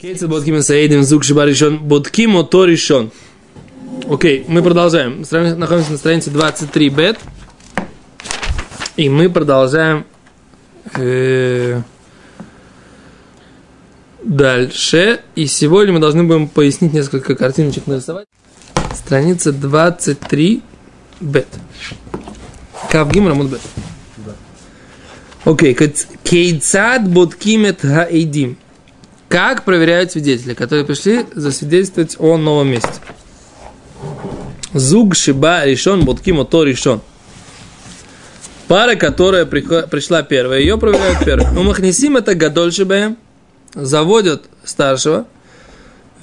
Кейтса Ботким Саидим Зук Шиба решен. Ботким Ото решен. Окей, мы продолжаем. Находимся на странице 23 бет. И мы продолжаем э, дальше. И сегодня мы должны будем пояснить несколько картиночек нарисовать. Страница 23 бет. Кавгим Рамут бет. Окей, Кейцад Боткимет Хаидим. Как проверяют свидетели, которые пришли засвидетельствовать о новом месте? Зуг Шиба решен, Ботким то решен. Пара, которая пришла первая, ее проверяют первой. У Махнисим это Гадоль Шибаем, заводят старшего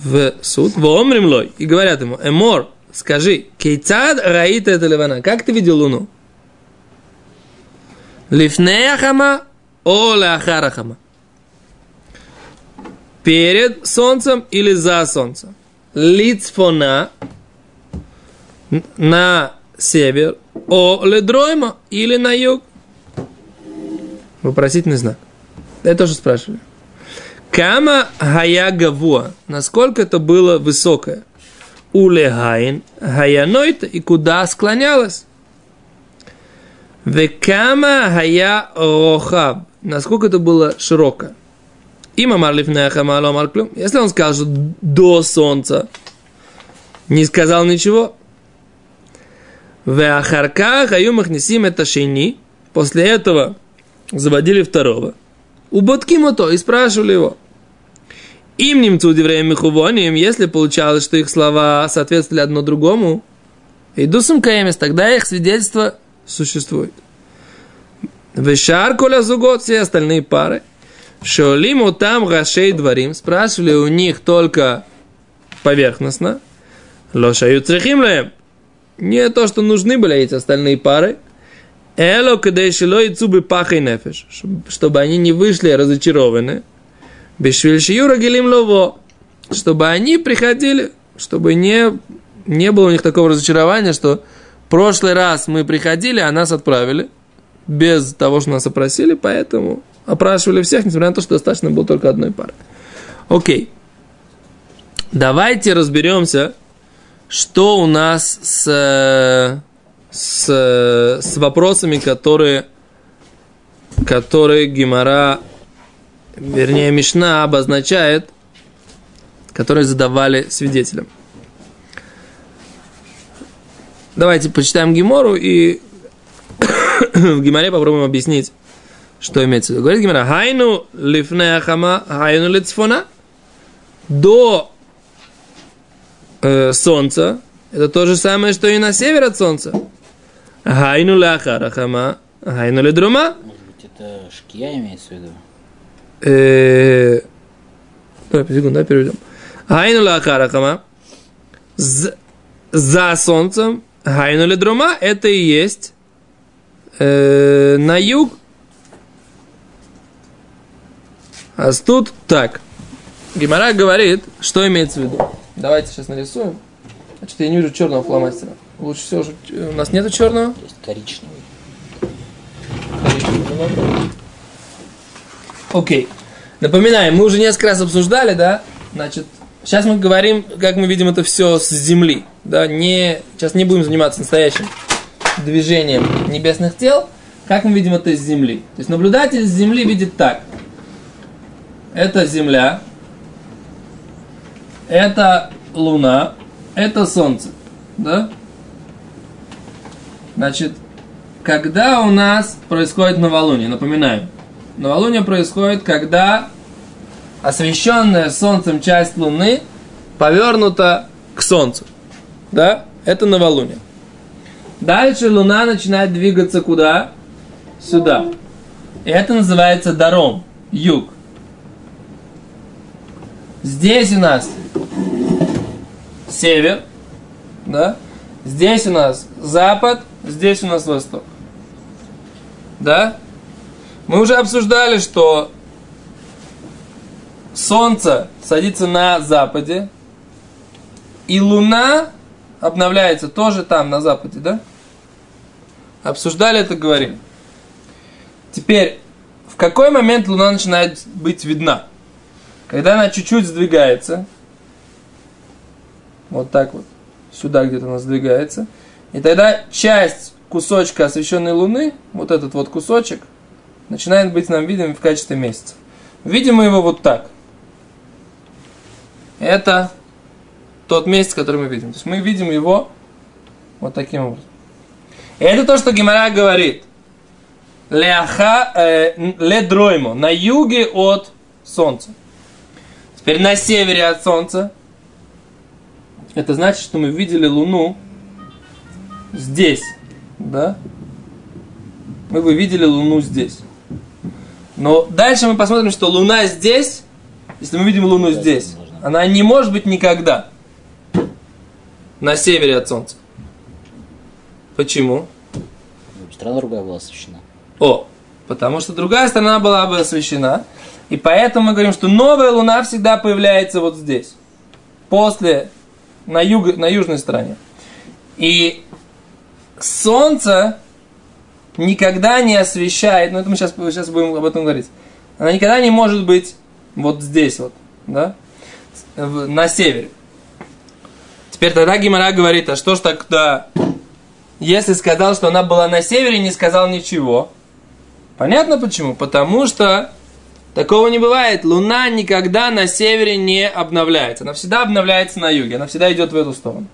в суд, в Омримлой, и говорят ему, Эмор, скажи, Кейцад Раита это Ливана, как ты видел луну? Лифнеяхама о Ляхарахама перед солнцем или за солнцем. Лицфона на север, о ледройма или на юг. Вопросительный знак. Это тоже спрашивали. Кама хая гавуа. Насколько это было высокое. Улегайн хаянойта и куда склонялось. Векама хая рохаб. Насколько это было широкое. Им амар лифнеха мало амар. Если он сказал, что до солнца не сказал ничего. В ахарках аюмах несим это шейни. После этого заводили второго. У Боткимото и спрашивали его. Им немцу удивляем михувонием, если получалось, что их слова соответствовали одно другому, и дусом каемис, тогда их свидетельство существует. Вешар коля зугот, все остальные пары – Шолиму там гашей дворим, спрашивали у них только поверхностно. Лошаю црехимлеем. Не то, что нужны были эти остальные пары. Эло кадешило и цубы пахай нефеш. Чтобы они не вышли разочарованы. Бешвильшиюра гелим лово. Чтобы они приходили, чтобы не, не было у них такого разочарования, что прошлый раз мы приходили, а нас отправили. Без того, что нас опросили, поэтому опрашивали всех, несмотря на то, что достаточно было только одной пары. Окей. Давайте разберемся, что у нас с, с, с вопросами, которые, которые Гимара, вернее, Мишна обозначает, которые задавали свидетелям. Давайте почитаем Гимору и в Гимаре попробуем объяснить, что имеется в виду? Говорит Гимара, хайну лифне хама, хайну лицфона. До э, солнца, это то же самое, что и на север от солнца. Хайну ляхара хама, хайну ледрума. Может быть, это шкия имеется в виду? Э, Давай, секунду, давай переведем. Хайну ляхара хама. За солнцем, хайну ледрума, это и есть э, на юг А тут так. Гимара говорит, что имеется в виду. Давайте сейчас нарисуем. А что-то я не вижу черного фломастера. Лучше всего, же- у нас нету черного. Есть коричневый. Окей. Напоминаем, мы уже несколько раз обсуждали, да? Значит, сейчас мы говорим, как мы видим это все с земли. Да, не, сейчас не будем заниматься настоящим движением небесных тел, как мы видим это с земли. То есть наблюдатель с земли видит так. Это Земля, это Луна, это Солнце. Да? Значит, когда у нас происходит новолуние, напоминаем, новолуние происходит, когда освещенная Солнцем часть Луны повернута к Солнцу. Да? Это новолуние. Дальше Луна начинает двигаться куда? Сюда. И это называется даром, юг. Здесь у нас север, да? Здесь у нас запад, здесь у нас восток. Да? Мы уже обсуждали, что Солнце садится на западе, и Луна обновляется тоже там, на западе, да? Обсуждали это, говорим. Теперь, в какой момент Луна начинает быть видна? Когда она чуть-чуть сдвигается, вот так вот, сюда где-то она сдвигается, и тогда часть кусочка освещенной Луны, вот этот вот кусочек, начинает быть нам видим в качестве месяца. Видим мы его вот так. Это тот месяц, который мы видим. То есть мы видим его вот таким образом. И это то, что Гимара говорит. Ляха, э, ледроймо, на юге от солнца. Теперь на севере от солнца. Это значит, что мы видели Луну здесь. Да? Мы бы видели Луну здесь. Но дальше мы посмотрим, что Луна здесь, если мы видим Луну здесь, она не может быть никогда на севере от Солнца. Почему? Страна другая была освещена. О, потому что другая сторона была бы освещена. И поэтому мы говорим, что новая Луна всегда появляется вот здесь. После, на, юг, на южной стороне. И Солнце никогда не освещает, ну это мы сейчас, сейчас будем об этом говорить, она никогда не может быть вот здесь вот, да, на севере. Теперь тогда Гимара говорит, а что ж тогда, если сказал, что она была на севере, не сказал ничего. Понятно почему? Потому что такого не бывает. Луна никогда на севере не обновляется. Она всегда обновляется на юге. Она всегда идет в эту сторону.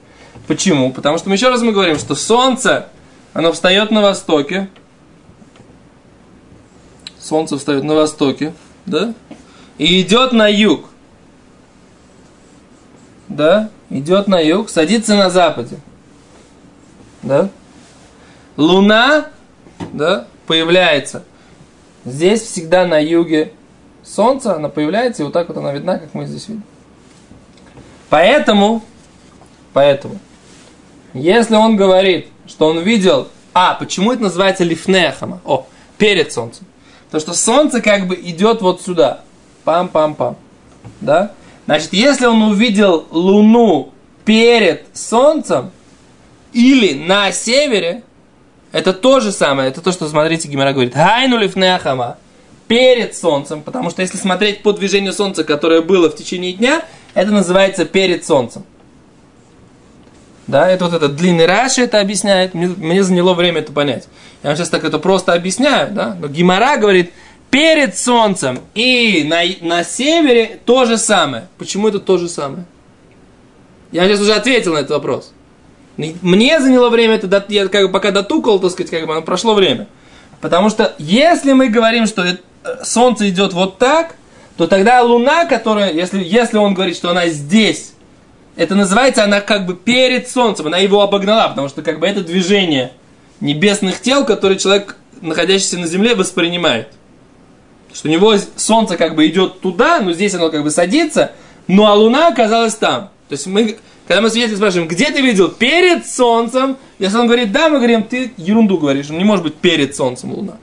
Почему? Потому что мы еще раз мы говорим, что солнце оно встает на востоке. Солнце встает на востоке, да? И идет на юг. Да? Идет на юг, садится на западе. Да? Луна, да, появляется. Здесь всегда на юге солнце, она появляется, и вот так вот она видна, как мы здесь видим. Поэтому, поэтому, если он говорит, что он видел... А, почему это называется лифнехама? О, перед солнцем. Потому что солнце как бы идет вот сюда. Пам-пам-пам. Да? Значит, если он увидел Луну перед солнцем или на севере, это то же самое. Это то, что, смотрите, Гимара говорит. Хайну лифнехама. Перед солнцем. Потому что если смотреть по движению солнца, которое было в течение дня, это называется перед солнцем. Да, это вот этот длинный Раши это объясняет. Мне, мне заняло время это понять. Я вам сейчас так это просто объясняю, да. Но Гимара говорит, перед солнцем и на, на севере то же самое. Почему это то же самое? Я сейчас уже ответил на этот вопрос. Мне заняло время, это я как бы пока дотукал, так сказать, как бы прошло время. Потому что если мы говорим, что это, солнце идет вот так, то тогда Луна, которая, если, если он говорит, что она здесь, это называется, она как бы перед Солнцем, она его обогнала, потому что как бы это движение небесных тел, которые человек, находящийся на Земле, воспринимает. Что у него Солнце как бы идет туда, но здесь оно как бы садится, ну а Луна оказалась там. То есть мы, когда мы свидетелей спрашиваем, где ты видел перед Солнцем, если он говорит, да, мы говорим, ты ерунду говоришь, не может быть перед Солнцем Луна.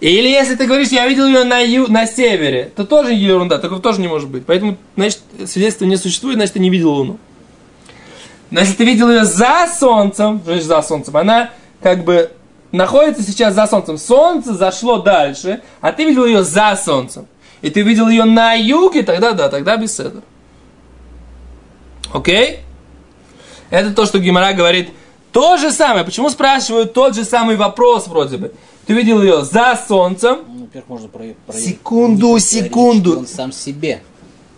Или если ты говоришь, я видел ее на, ю, на севере, то тоже ерунда, такого тоже не может быть. Поэтому, значит, свидетельства не существует, значит, ты не видел Луну. Но если ты видел ее за Солнцем, значит, за Солнцем, она как бы находится сейчас за Солнцем. Солнце зашло дальше, а ты видел ее за Солнцем. И ты видел ее на юге, тогда да, тогда без этого. Окей? Это то, что Гимара говорит. То же самое. Почему спрашивают тот же самый вопрос вроде бы? Ты видел ее за солнцем. Ну, во-первых, можно про, про секунду, секунду. он сам себе.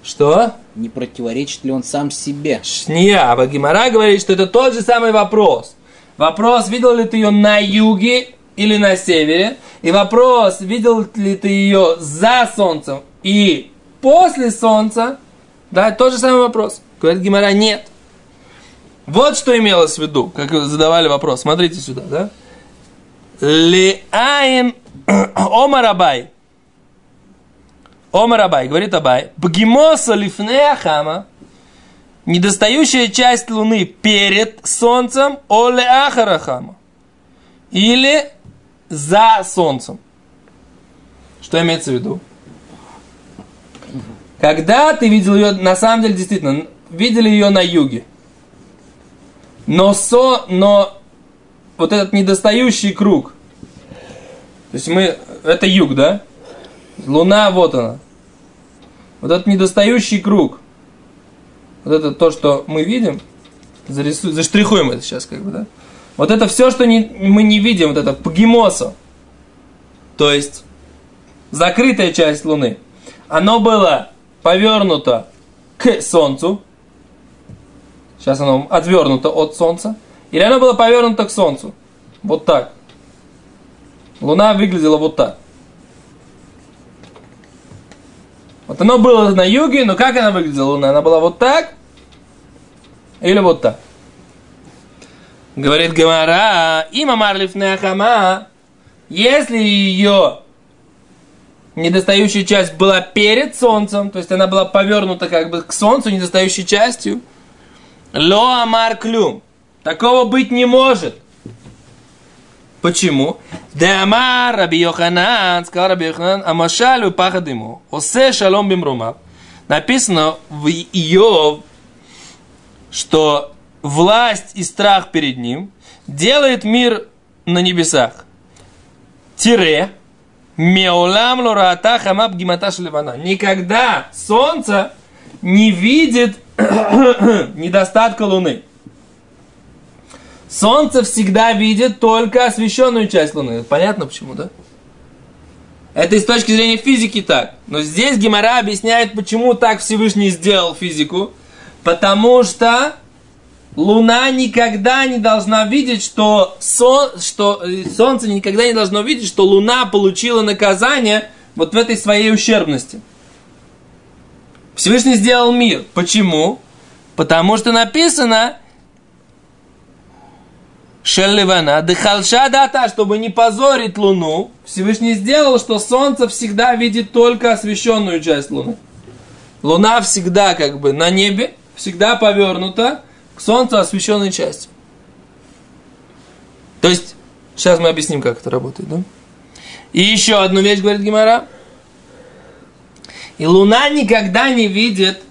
Что? Не противоречит ли он сам себе? Шния, а Гимара говорит, что это тот же самый вопрос. Вопрос, видел ли ты ее на юге или на севере? И вопрос, видел ли ты ее за солнцем и после солнца? Да, тот же самый вопрос. Говорит Гимара, нет. Вот что имелось в виду, как задавали вопрос. Смотрите сюда, да? Лиаин Омар Абай. Омар Абай, говорит Абай. Бгимоса лифнея хама. Недостающая часть Луны перед Солнцем оле ахарахама. Или за Солнцем. Что имеется в виду? Когда ты видел ее, на самом деле, действительно, видели ее на юге. Но, со, но вот этот недостающий круг. То есть мы, это юг, да? Луна, вот она. вот этот недостающий круг, вот это то, что мы видим, зарисуем, заштрихуем это сейчас как бы, да? Вот это все, что не, мы не видим, вот это пагимосо, то есть закрытая часть Луны, оно было повернуто к Солнцу, сейчас оно отвернуто от Солнца, или оно было повернуто к Солнцу, вот так. Луна выглядела вот так. Вот оно было на юге, но как она выглядела, Луна? Она была вот так или вот так? Говорит Гамара, има марлиф нахама, если ее недостающая часть была перед солнцем, то есть она была повернута как бы к солнцу недостающей частью, ло амар клюм. Такого быть не может. Почему? Деамар Раби Йоханан, сказал Раби Йоханан, Амашалю пахадыму, осе шалом бимрума. Написано в Иов, что власть и страх перед ним делает мир на небесах. Тире, Меолам лораата хамаб гимата ливана. Никогда солнце не видит недостатка луны. Солнце всегда видит только освещенную часть Луны. Понятно почему, да? Это и с точки зрения физики так. Но здесь Гимара объясняет, почему так Всевышний сделал физику. Потому что Луна никогда не должна видеть, что, сон, что э, Солнце никогда не должно видеть, что Луна получила наказание вот в этой своей ущербности. Всевышний сделал мир. Почему? Потому что написано, Шелливана, дыхалша дата, чтобы не позорить Луну, Всевышний сделал, что Солнце всегда видит только освещенную часть Луны. Луна всегда как бы на небе, всегда повернута к Солнцу освещенной части. То есть, сейчас мы объясним, как это работает, да? И еще одну вещь, говорит Гимара. И Луна никогда не видит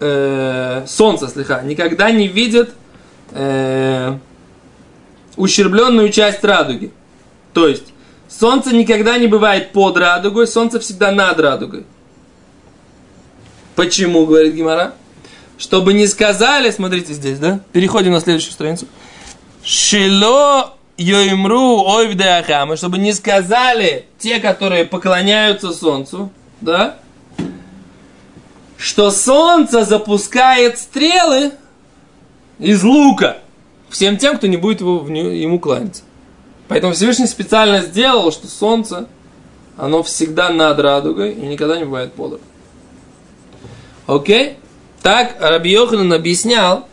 э, Солнце, слегка, никогда не видит э, ущербленную часть радуги. То есть, солнце никогда не бывает под радугой, солнце всегда над радугой. Почему, говорит Гимара? Чтобы не сказали, смотрите здесь, да? Переходим на следующую страницу. Шило йоимру ойвдеахама, чтобы не сказали те, которые поклоняются солнцу, да? Что солнце запускает стрелы из лука всем тем, кто не будет его, ему кланяться. Поэтому Всевышний специально сделал, что солнце, оно всегда над радугой и никогда не бывает под Окей? Так Раби Йоханан объяснял,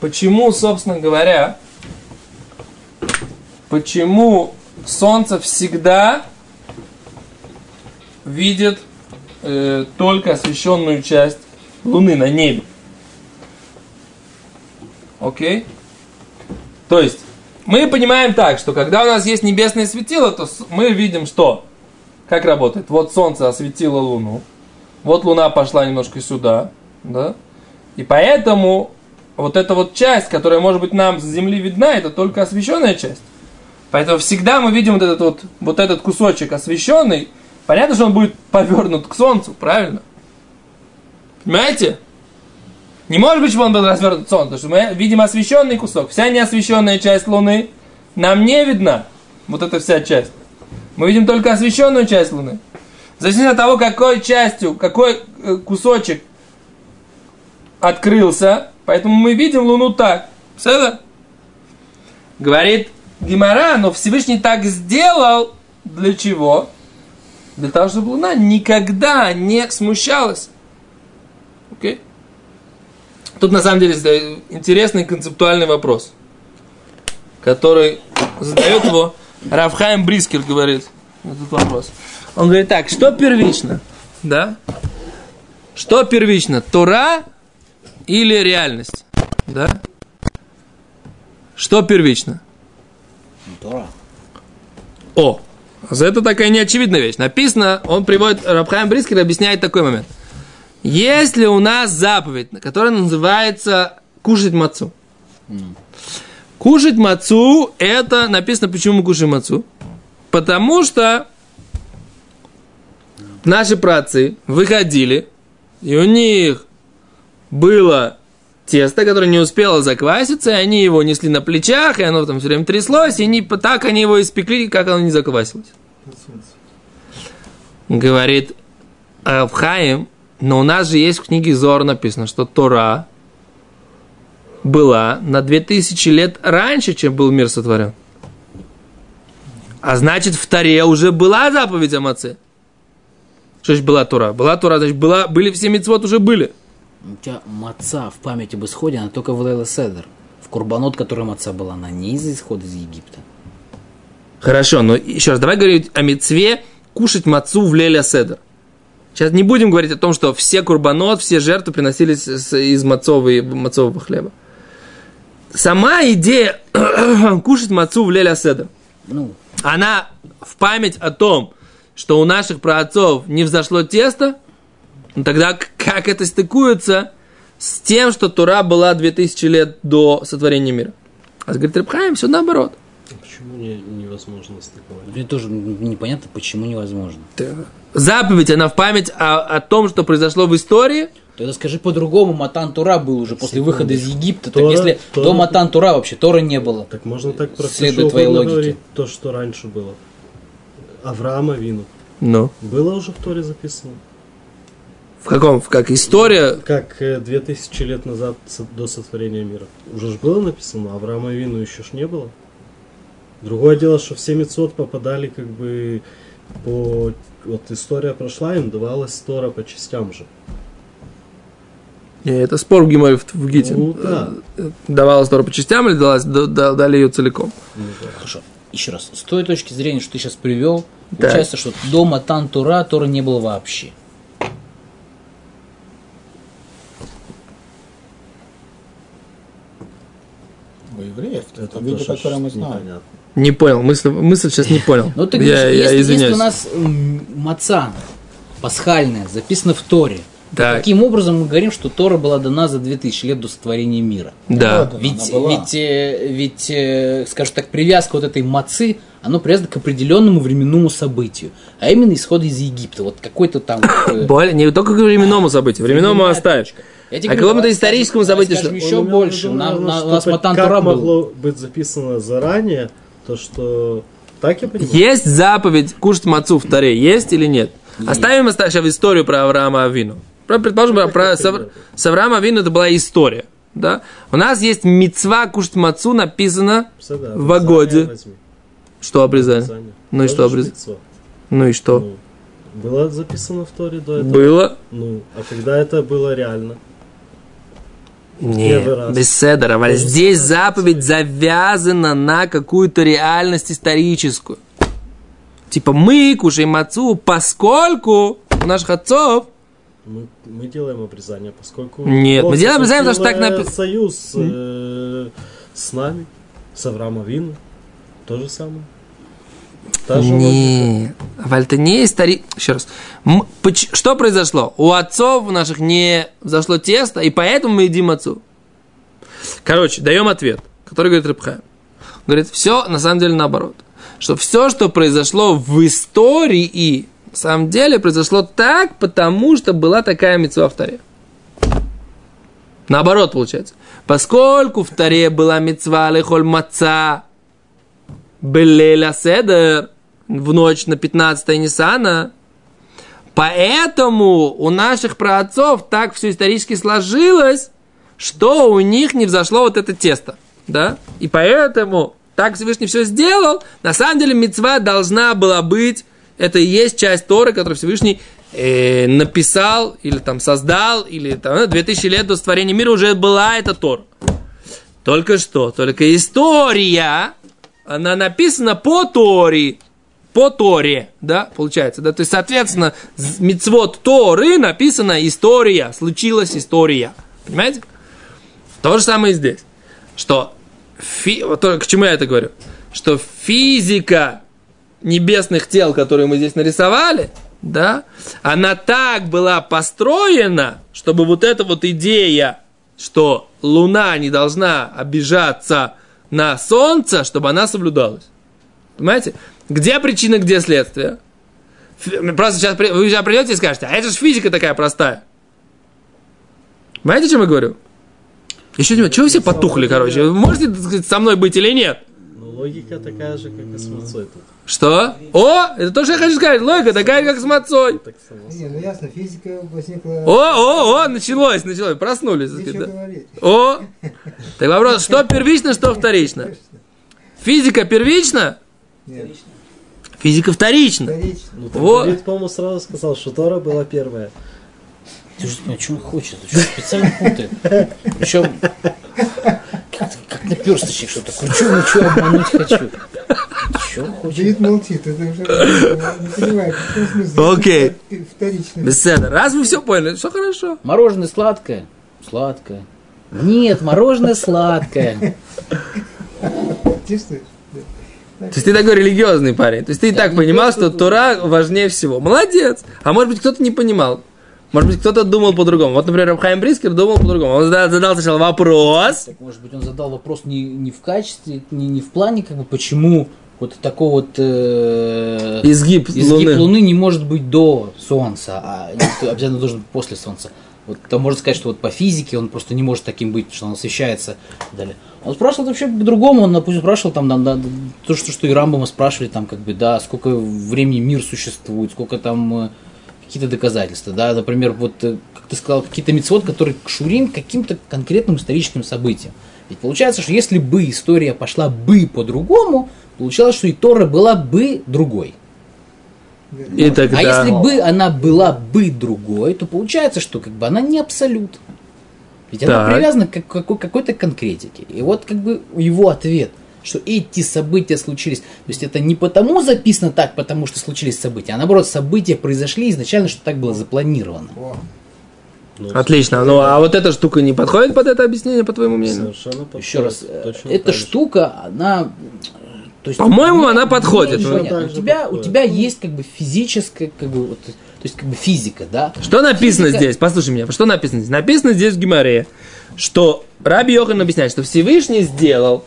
почему, собственно говоря, почему солнце всегда видит э, только освещенную часть Луны на небе. Окей? То есть, мы понимаем так, что когда у нас есть небесное светило, то мы видим, что? Как работает? Вот солнце осветило Луну, вот Луна пошла немножко сюда, да? И поэтому вот эта вот часть, которая может быть нам с Земли видна, это только освещенная часть. Поэтому всегда мы видим вот этот вот, вот этот кусочек освещенный. Понятно, что он будет повернут к Солнцу, правильно? Понимаете? Не может быть, чтобы он был развернут к Солнцу, потому что мы видим освещенный кусок. Вся неосвещенная часть Луны нам не видна. Вот эта вся часть. Мы видим только освещенную часть Луны. В зависимости от того, какой частью, какой э, кусочек открылся, поэтому мы видим Луну так. Все Говорит Гимара, но Всевышний так сделал для чего? Для того, чтобы Луна никогда не смущалась. Окей? Okay? Тут на самом деле интересный концептуальный вопрос, который задает его Равхайм Брискер говорит этот вопрос. Он говорит так, что первично? Да? Что первично? Тора или реальность? Да? Что первично? Тора. О, это такая неочевидная вещь. Написано, он приводит, Рабхайм Брискер объясняет такой момент. Если у нас заповедь, которая называется кушать мацу. Кушать мацу, это написано, почему мы кушаем мацу. Потому что наши працы выходили, и у них было тесто, которое не успело закваситься, и они его несли на плечах, и оно там все время тряслось, и не, так они его испекли, как оно не заквасилось. Говорит Авхаим, но у нас же есть в книге Зор написано, что Тора была на 2000 лет раньше, чем был мир сотворен. А значит, в Торе уже была заповедь о маце. Что значит была Тора? Была Тора, значит, была, были все мецвод уже были. У тебя маца в память об исходе, она только в Лейла Седер. В Курбанот, который маца была, она не из исхода из Египта. Хорошо, но еще раз, давай говорить о мецве кушать мацу в Леля Седер. Сейчас не будем говорить о том, что все курбанот, все жертвы приносились из мацового, мацового хлеба. Сама идея кушать мацу в Леля Седер, Ну, она в память о том, что у наших праотцов не взошло тесто, ну тогда как это стыкуется с тем, что Тура была 2000 лет до сотворения мира? А говорит Рабхаим, все наоборот. Почему не, невозможно стыковать? мне тоже непонятно, почему невозможно. Заповедь, она в память о, о том, что произошло в истории, Тогда скажи по-другому, Матан Тура был уже после выхода из Египта. Тора- так если Тора- до Матан Тура вообще Тора не было. Так можно так про Следуя всё твоей логике. говорить, То, что раньше было. Авраама Вину. ну, Было уже в Торе записано. В каком, в как история, Как э, 2000 лет назад до сотворения мира. Уже ж было написано, Авраама Вину еще ж не было. Другое дело, что все мецот попадали как бы по... Вот история прошла, им давалась Тора по частям же. Не, это спор в Гимаре в, в Гите. Ну, да. Э, Давалась Тора по частям или далась, да- да- дали ее целиком? Хорошо. Еще раз, с той точки зрения, что ты сейчас привел, Так. получается, что до Матан Тура Тора не было вообще. У евреев, это, люди, которые мы знаем. непонятно. Не понял, мысль, мысль сейчас не понял. Ну, ты я, говоришь, я если, если извиняюсь. у нас маца пасхальная записана в Торе, то Так. каким образом мы говорим, что Тора была дана за 2000 лет до сотворения мира? Да. Да, Ведь, она была. ведь, э, ведь э, скажем так, привязка вот этой мацы, оно привязано к определенному временному событию, а именно исход из Египта. Вот какой-то там... э, Более, не только к временному событию, временному оставишь. Я тебе А какому-то историческому событию, скажем что- еще больше. на- у нас Матан был. могло быть записано заранее, то что... Так я понимаю? Есть заповедь кушать мацу в Таре, есть или нет? Оставим оста- сейчас историю про Авраама Авину. Про, предположим, про, про Сав- с Авраама Авину это была история. Да? У нас есть мецва кушать мацу, написано Всё, да, в Агоде. Что обрезали? Ну и что обрезали? Ну и что? Ну, было записано в Торе до этого? Было? Ну, а когда это было реально? Нет, без седера. А Тоже здесь заповедь завязана на какую-то реальность историческую. Типа мы кушаем мацу, поскольку у наших отцов Мы, мы делаем обрезание, поскольку... Нет, мы делаем обрезание, потому что так заключил, э, напи- Союз э, с нами, с Авраамом Вину. То же самое. Та. Нет, Валь, это не истори... Еще раз. М- поч- Что произошло? У отцов наших не взошло тесто, и поэтому мы едим отцу. Короче, даем ответ, который говорит Рыбхаем. Говорит, все на самом деле наоборот. Что все, что произошло в истории, на самом деле произошло так, потому что была такая мецва в Таре. Наоборот, получается. Поскольку в Таре была мецва лехоль маца, Белеля Седер в ночь на 15 Ниссана. Поэтому у наших праотцов так все исторически сложилось, что у них не взошло вот это тесто. Да? И поэтому так Всевышний все сделал. На самом деле мецва должна была быть, это и есть часть Торы, которую Всевышний э, написал, или там создал, или там, э, 2000 лет до сотворения мира уже была эта Тора. Только что, только история, она написана по Торе, по Торе, да, получается, да, то есть, соответственно, мицвод Торы написана история, случилась история, понимаете? То же самое и здесь, что, фи- вот к чему я это говорю, что физика небесных тел, которые мы здесь нарисовали, да, она так была построена, чтобы вот эта вот идея, что Луна не должна обижаться на Солнце, чтобы она соблюдалась. Понимаете? Где причина, где следствие? Фи- Просто сейчас вы сейчас придете и скажете, а это же физика такая простая. Понимаете, о чем я говорю? Еще не чего вы все потухли, короче? Вы можете сказать, со мной быть или нет? Логика такая же, как и с мацой тут. Что? О, это то, что я хочу сказать. Логика такая, как с мацой. Не, ну ясно, физика возникла... О, о, о, началось, началось. Проснулись. О, так вопрос, что первично, что вторично? Физика первична, Нет, физика вторична. вторично. Ну, Вот. По-моему, сразу сказал, что Тора была первая. Ты же не понимаешь, что он хочет, что, специально путает. Причем, как, как наперсточник что-то. Кручу, мучу, обмануть хочу. Что хочет? Давид молчит, это уже не понимает, в каком смысле. Окей. Вторично. Беседа. Раз вы все поняли, все хорошо. Мороженое сладкое? Сладкое. Нет, мороженое сладкое. Чувствуешь? Да. То есть ты такой религиозный парень. То есть ты и так понимал, то, что что Тора важнее всего. Молодец. А может быть, кто-то не понимал. Может быть, кто-то думал по-другому. Вот, например, Хайм Брискер думал по-другому. Он задал, сначала вопрос. Так, может быть, он задал вопрос не, не в качестве, не, не в плане, как бы, почему вот такой вот э, Изгиб, изгиб Луны. Луны. не может быть до Солнца, а обязательно должен быть после Солнца. Вот там можно сказать, что вот по физике он просто не может таким быть, что он освещается и далее. Он спрашивал вообще по-другому, он, допустим, спрашивал там, на- на- то, что, что и Рамбама спрашивали, там, как бы, да, сколько времени мир существует, сколько там э, какие-то доказательства, да, например, вот, э, как ты сказал, какие-то мецвод, которые кшурим к каким-то конкретным историческим событиям. Ведь получается, что если бы история пошла бы по-другому, получалось, что и Тора была бы другой. И тогда... А если бы она была бы другой, то получается, что как бы она не абсолют. Ведь она Так. привязана к какой- какой-то конкретике. И вот как бы его ответ, что эти события случились. То есть это не потому записано так, потому что случились события, а наоборот, события произошли изначально, что так было запланировано. О, Ну, Отлично. Ну, а вот эта штука не подходит под это объяснение, по твоему мнению? Совершенно подходит. Еще раз, э, Точно эта штука, она... То есть, По-моему, она подходит. Ну, так у тебя, у подходит. тебя есть как бы физическая, как бы, вот, то есть как бы физика, да? Что написано Физика- здесь? Послушай меня. Что написано здесь? Написано здесь в Гимаре, что Раби Йохан объясняет, что Всевышний сделал,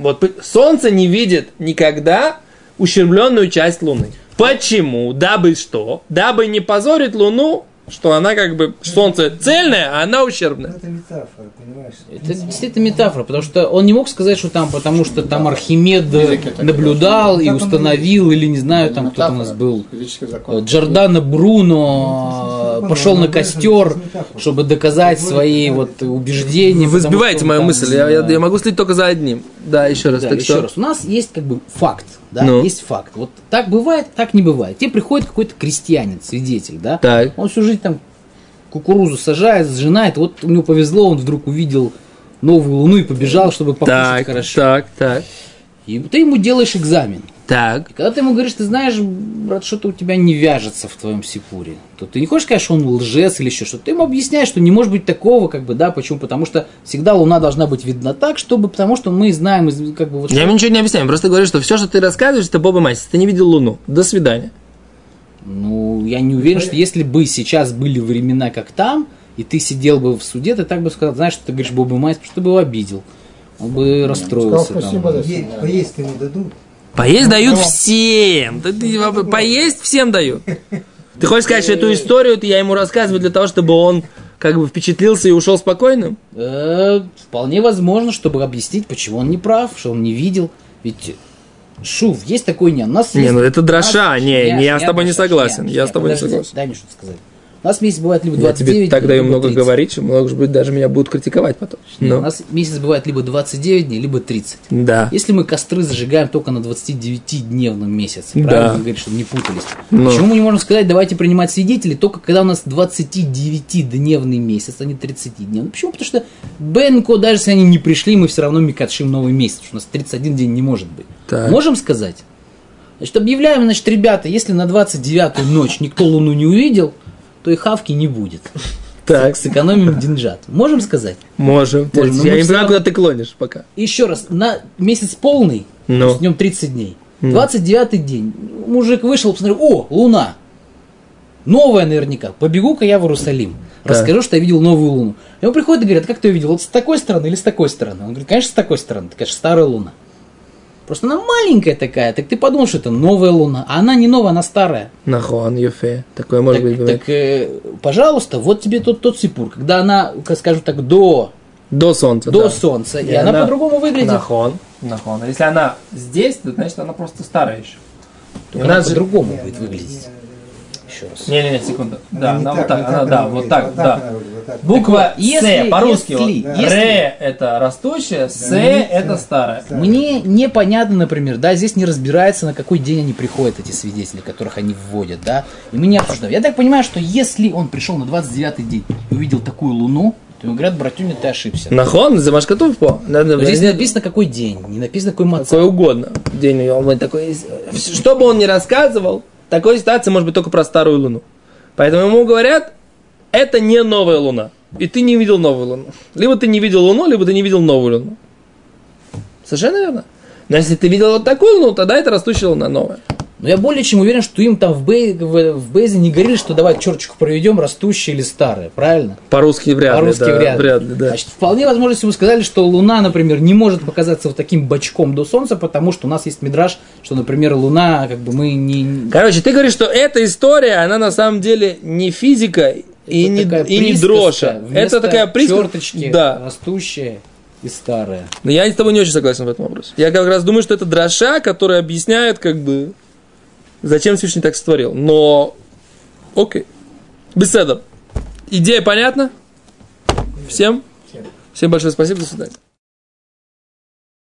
вот солнце не видит никогда ущербленную часть Луны. Почему? Дабы что? Дабы не позорить Луну, что она как бы, солнце цельное, а она ущербная. это метафора, понимаешь? Это действительно метафора, потому что он не мог сказать, что там, потому что там Архимед наблюдал и установил, или не знаю, там кто-то у нас был. Джордано Бруно пошел на костер, чтобы доказать свои вот убеждения. Вы сбиваете мою мысль, я, я- я могу следить только за одним. Да, еще раз. Да, так еще что- раз. У нас есть как бы факт, да, Ну. есть факт. Вот так бывает, так не бывает. Тебе приходит какой-то крестьянин, свидетель, да, Так. он всю жизнь там кукурузу сажает, сжинает, вот у него повезло, он вдруг увидел новую луну и побежал, чтобы покушать Так, хорошо. так, так, И ты ему делаешь экзамен. так. И когда ты ему говоришь, ты знаешь, брат, что-то у тебя не вяжется в твоем сипуре, то ты не хочешь сказать, что он лжец или еще что-то. Ты ему объясняешь, что не может быть такого, как бы, да, почему? Потому что всегда луна должна быть видна так, чтобы, потому что мы знаем, как бы, вот Я ему ничего не объясняю, просто говорю, что все, что ты рассказываешь, это Боба Майс. Ты не видел Луну. До свидания. Ну, я не уверен, что если бы сейчас были времена, как там, и ты сидел бы в суде, ты так бы сказал, знаешь, что ты говоришь Бобу Майс, потому что ты бы его обидел. Он бы расстроился. сказал, там. спасибо, да. Е- Поесть ему дадут. Поесть дают всем. Да ты вообще- поесть всем дают. Ты хочешь сказать, что эту историю я ему рассказываю для того, чтобы он как бы впечатлился и ушел спокойным? Э, вполне возможно, чтобы объяснить, почему он не прав, что он не видел. Ведь Шув, есть такой не. У нас Не, ну это дроша. нас- Не, не, я с тобой не согласен. Я с тобой не согласен. Дай мне что-то сказать. У нас месяц бывает либо Я 29, тебе так даю много 30. говорить, что, может быть, даже меня будут критиковать потом. У Ну, нас месяц бывает либо 29 дней, либо 30. да. Если мы костры зажигаем только на 29-дневном месяце, Да. правильно вы говорите, чтобы не путались. Ну. Почему мы не можем сказать, давайте принимать свидетелей только когда у нас 29-дневный месяц, а не 30-дневный? Почему? Потому что Бенко, даже если они не пришли, мы все равно микатшим новый месяц, потому что у нас 31 день не может быть. Так. Можем сказать? Значит, объявляем, значит, ребята, если на 29-ю ночь никто Луну не увидел, то и хавки не будет. Так, Сэкономим деньжат. Можем сказать? можем. Можем, но Я мы не равно- куда ты клонишь пока. Еще раз, на месяц полный, Ну. с нем 30 дней. 29 день. Мужик вышел, посмотрел, о, луна. Новая наверняка. Побегу-ка я в Иерусалим. Расскажу, что я видел новую луну. И он приходит и говорит, как ты ее видел? Вот с такой стороны или с такой стороны? Он говорит, конечно, с такой стороны. Это, конечно, старая луна. Просто она маленькая такая, так ты подумал, что это новая луна, а она не новая, она старая. Нахон, Юфе. Такое может Так, быть так, э, пожалуйста, вот тебе тот, тот сипур, когда она, как скажем так, до, До солнца, до да. солнца, и, И она, она- по-другому выглядит. Нахон. Нахон. Если она здесь, то значит она просто старая еще. Только она по-другому будет выглядеть. Еще раз. Не-не-не, секунду. Да, не она вот так, не она, да, вот так, вот да. она вот так. Буква С по-русски. если- вот. если- Ре это растущая, С Да, это старая. Мне непонятно, например, да, здесь не разбирается, на какой день они приходят, эти свидетели, которых они вводят, да, и мы не обсуждаем. Я так понимаю, что если он пришел на 29-й день и увидел такую луну, то ему говорят, братюня, ты ошибся. Нахон, замашкатув по. Надо Но здесь не написано, какой день, не написано, какой маца. какой угодно. День он такой. Что бы он ни рассказывал, такой ситуации может быть только про старую луну. Поэтому ему говорят, это не новая луна. И ты не видел новую луну. Либо ты не видел луну, либо ты не видел новую луну. Совершенно верно. Но если ты видел вот такую луну, тогда это растущая луна новая. Но я более чем уверен, что им там в, бей, в, в Бейзе не говорили, что давай черточку проведем, растущие или старые, правильно? По-русски вряд ли. По-русски да, вряд, ли. вряд ли, да. Значит, вполне возможно, если вы сказали, что Луна, например, не может показаться вот таким бочком до Солнца, потому что у нас есть мидраж, что, например, Луна, как бы мы не... Короче, ты говоришь, что эта история, она на самом деле не физика и, Это не, и не дроша. Это такая присказка. черточки, Да. растущая и старая. Но я с тобой не очень согласен в этом вопросе. Я как раз думаю, что это дроша, которая объясняет, как бы, зачем Всевышний так сотворил. Но, окей. Беседа. Идея понятна? Всем? Всем большое спасибо, до свидания.